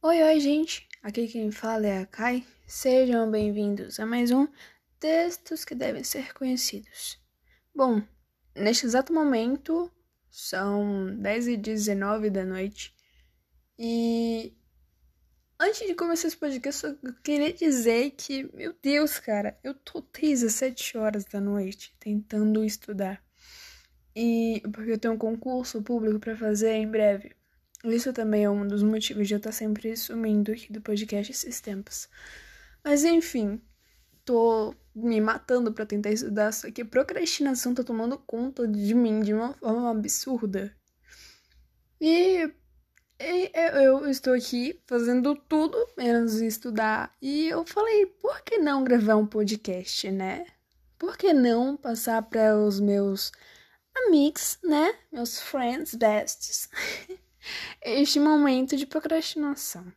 Oi, oi, gente! Aqui quem fala é a Kai. Sejam bem-vindos a mais um Textos que devem ser conhecidos. Bom, neste exato momento são 10 e 19 da noite e antes de começar esse podcast eu queria dizer que, meu Deus, cara, eu tô desde as 7 horas da noite tentando estudar. E porque eu tenho um concurso público para fazer em breve. Isso também é um dos motivos de eu estar sempre sumindo aqui do podcast esses tempos. Mas enfim, tô me matando para tentar estudar, só que procrastinação tá tomando conta de mim de uma forma absurda. E, e eu estou aqui fazendo tudo menos estudar. E eu falei, por que não gravar um podcast, né? Por que não passar para os meus amigos, né? Meus friends, besties. este momento de procrastinação.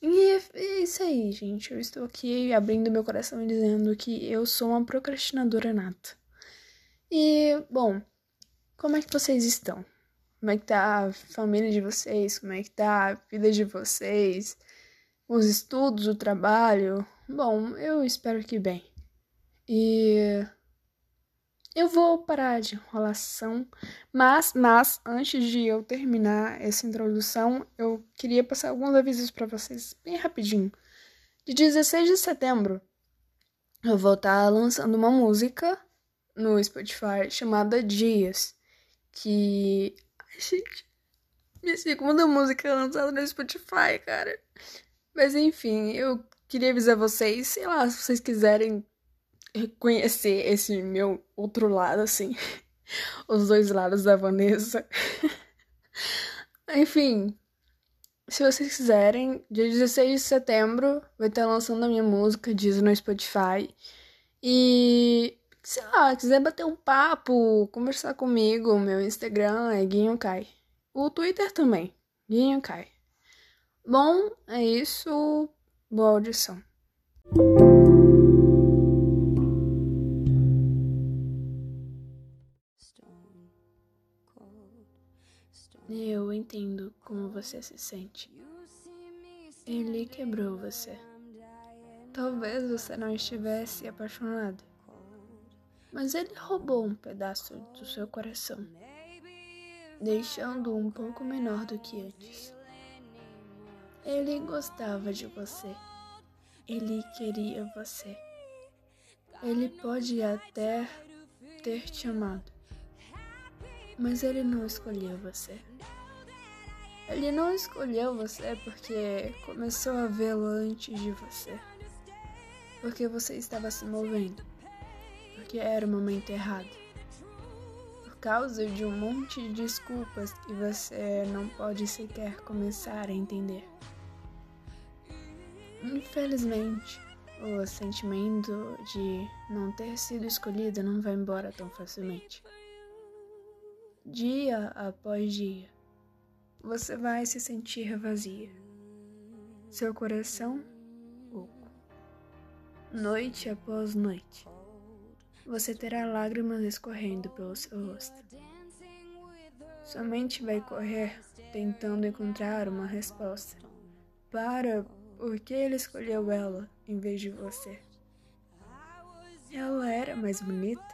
E é isso aí, gente. Eu estou aqui abrindo meu coração e dizendo que eu sou uma procrastinadora nata. E, bom, como é que vocês estão? Como é que tá a família de vocês? Como é que tá a vida de vocês? Os estudos, o trabalho? Bom, eu espero que bem. E eu vou parar de enrolação, mas, mas antes de eu terminar essa introdução, eu queria passar alguns avisos para vocês bem rapidinho. De 16 de setembro, eu vou estar tá lançando uma música no Spotify chamada Dias, que Ai, gente, minha segunda música lançada no Spotify, cara. Mas enfim, eu queria avisar vocês, sei lá, se vocês quiserem reconhecer esse meu outro lado, assim. Os dois lados da Vanessa. Enfim, se vocês quiserem, dia 16 de setembro vai estar lançando a minha música, diz no Spotify. E, sei lá, quiser bater um papo, conversar comigo, meu Instagram é Guinho Kai. O Twitter também, Guinho Kai. Bom, é isso. Boa audição. Eu entendo como você se sente. Ele quebrou você. Talvez você não estivesse apaixonado, mas ele roubou um pedaço do seu coração, deixando um pouco menor do que antes. Ele gostava de você. Ele queria você. Ele pode até ter te amado mas ele não escolheu você. Ele não escolheu você porque começou a vê-lo antes de você. Porque você estava se movendo. Porque era o momento errado. Por causa de um monte de desculpas que você não pode sequer começar a entender. Infelizmente, o sentimento de não ter sido escolhido não vai embora tão facilmente dia após dia, você vai se sentir vazia. Seu coração oco. Noite após noite, você terá lágrimas escorrendo pelo seu rosto. Sua mente vai correr tentando encontrar uma resposta para por que ele escolheu ela em vez de você. Ela era mais bonita,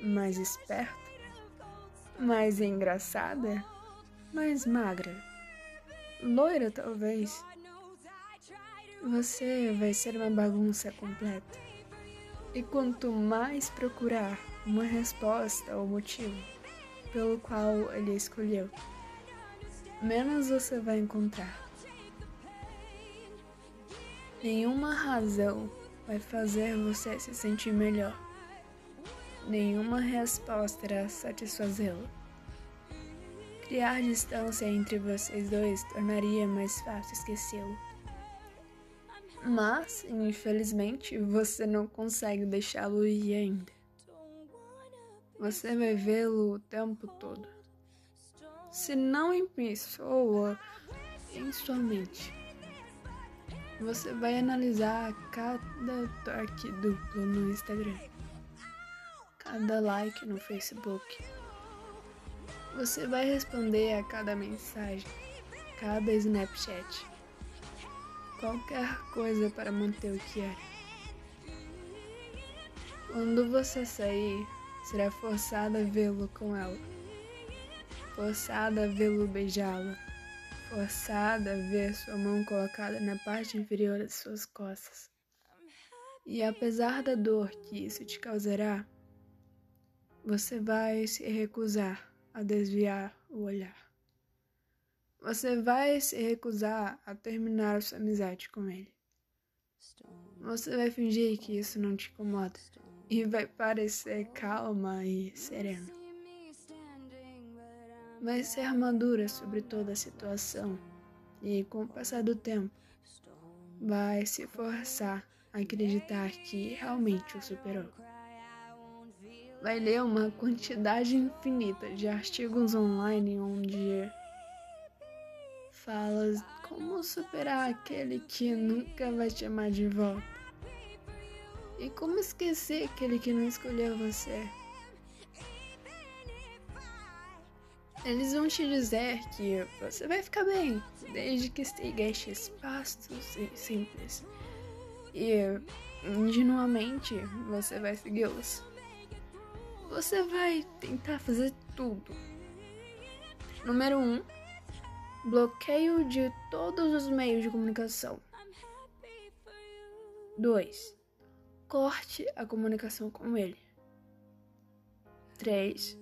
mais esperta, mais engraçada, mais magra, loira talvez. Você vai ser uma bagunça completa. E quanto mais procurar uma resposta ou motivo pelo qual ele escolheu, menos você vai encontrar. Nenhuma razão vai fazer você se sentir melhor. Nenhuma resposta irá satisfazê-lo. Criar distância entre vocês dois tornaria mais fácil esquecê-lo. Mas, infelizmente, você não consegue deixá-lo ir ainda. Você vai vê-lo o tempo todo. Se não em pessoa, em sua mente. Você vai analisar cada toque duplo no Instagram cada like no Facebook. Você vai responder a cada mensagem, cada Snapchat, qualquer coisa para manter o que é. Quando você sair, será forçada a vê-lo com ela, forçada a vê-lo beijá-la, forçada a ver sua mão colocada na parte inferior de suas costas. E apesar da dor que isso te causará, você vai se recusar a desviar o olhar. Você vai se recusar a terminar sua amizade com ele. Você vai fingir que isso não te incomoda e vai parecer calma e serena. Vai ser armadura sobre toda a situação e, com o passar do tempo, vai se forçar a acreditar que realmente o superou. Vai ler uma quantidade infinita de artigos online onde fala como superar aquele que nunca vai te amar de volta. E como esquecer aquele que não escolheu você? Eles vão te dizer que você vai ficar bem, desde que siga estes passos simples. E, ingenuamente, você vai segui-los. Você vai tentar fazer tudo. Número 1. Um, bloqueio de todos os meios de comunicação. 2 corte a comunicação com ele. 3.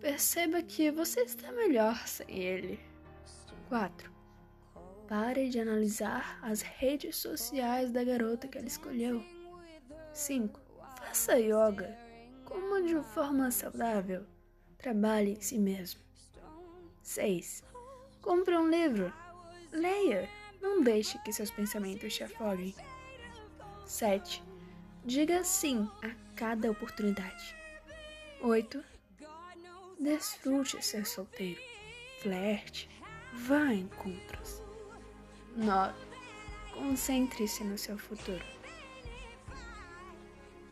Perceba que você está melhor sem ele. 4. Pare de analisar as redes sociais da garota que ele escolheu. 5. Faça yoga, de forma saudável. Trabalhe em si mesmo. 6. Compre um livro. Leia. Não deixe que seus pensamentos te afoguem. 7 Diga sim a cada oportunidade. 8. Desfrute ser solteiro. Flerte. Vá a encontros. 9. Concentre-se no seu futuro.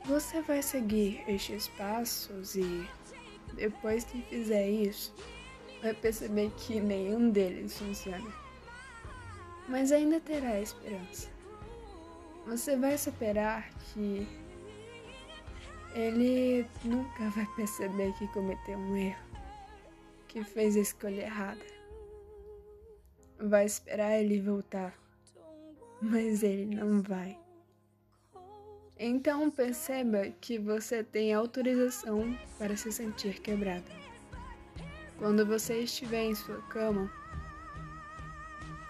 Você vai seguir estes passos e, depois que fizer isso, vai perceber que nenhum deles funciona. Mas ainda terá esperança você vai superar que ele nunca vai perceber que cometeu um erro, que fez a escolha errada. Vai esperar ele voltar, mas ele não vai. Então perceba que você tem autorização para se sentir quebrada. Quando você estiver em sua cama,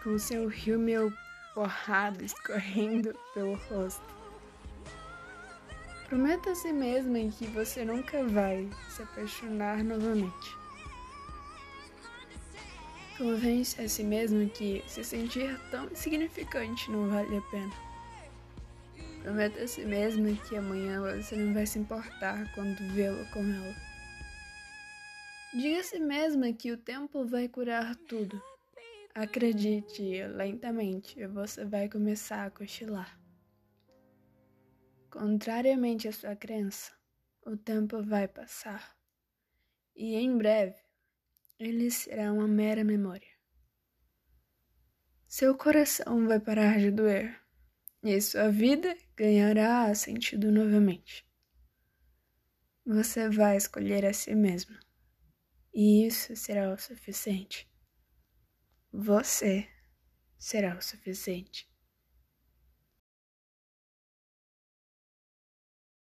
com seu rímel porrada escorrendo pelo rosto. Prometa a si mesma que você nunca vai se apaixonar novamente. Convence a si mesmo que se sentir tão insignificante não vale a pena. Prometa a si mesma que amanhã você não vai se importar quando vê-lo com ela. Diga a si mesma que o tempo vai curar tudo Acredite, lentamente você vai começar a cochilar. Contrariamente à sua crença, o tempo vai passar e em breve ele será uma mera memória. Seu coração vai parar de doer e sua vida ganhará sentido novamente. Você vai escolher a si mesmo e isso será o suficiente você será o suficiente.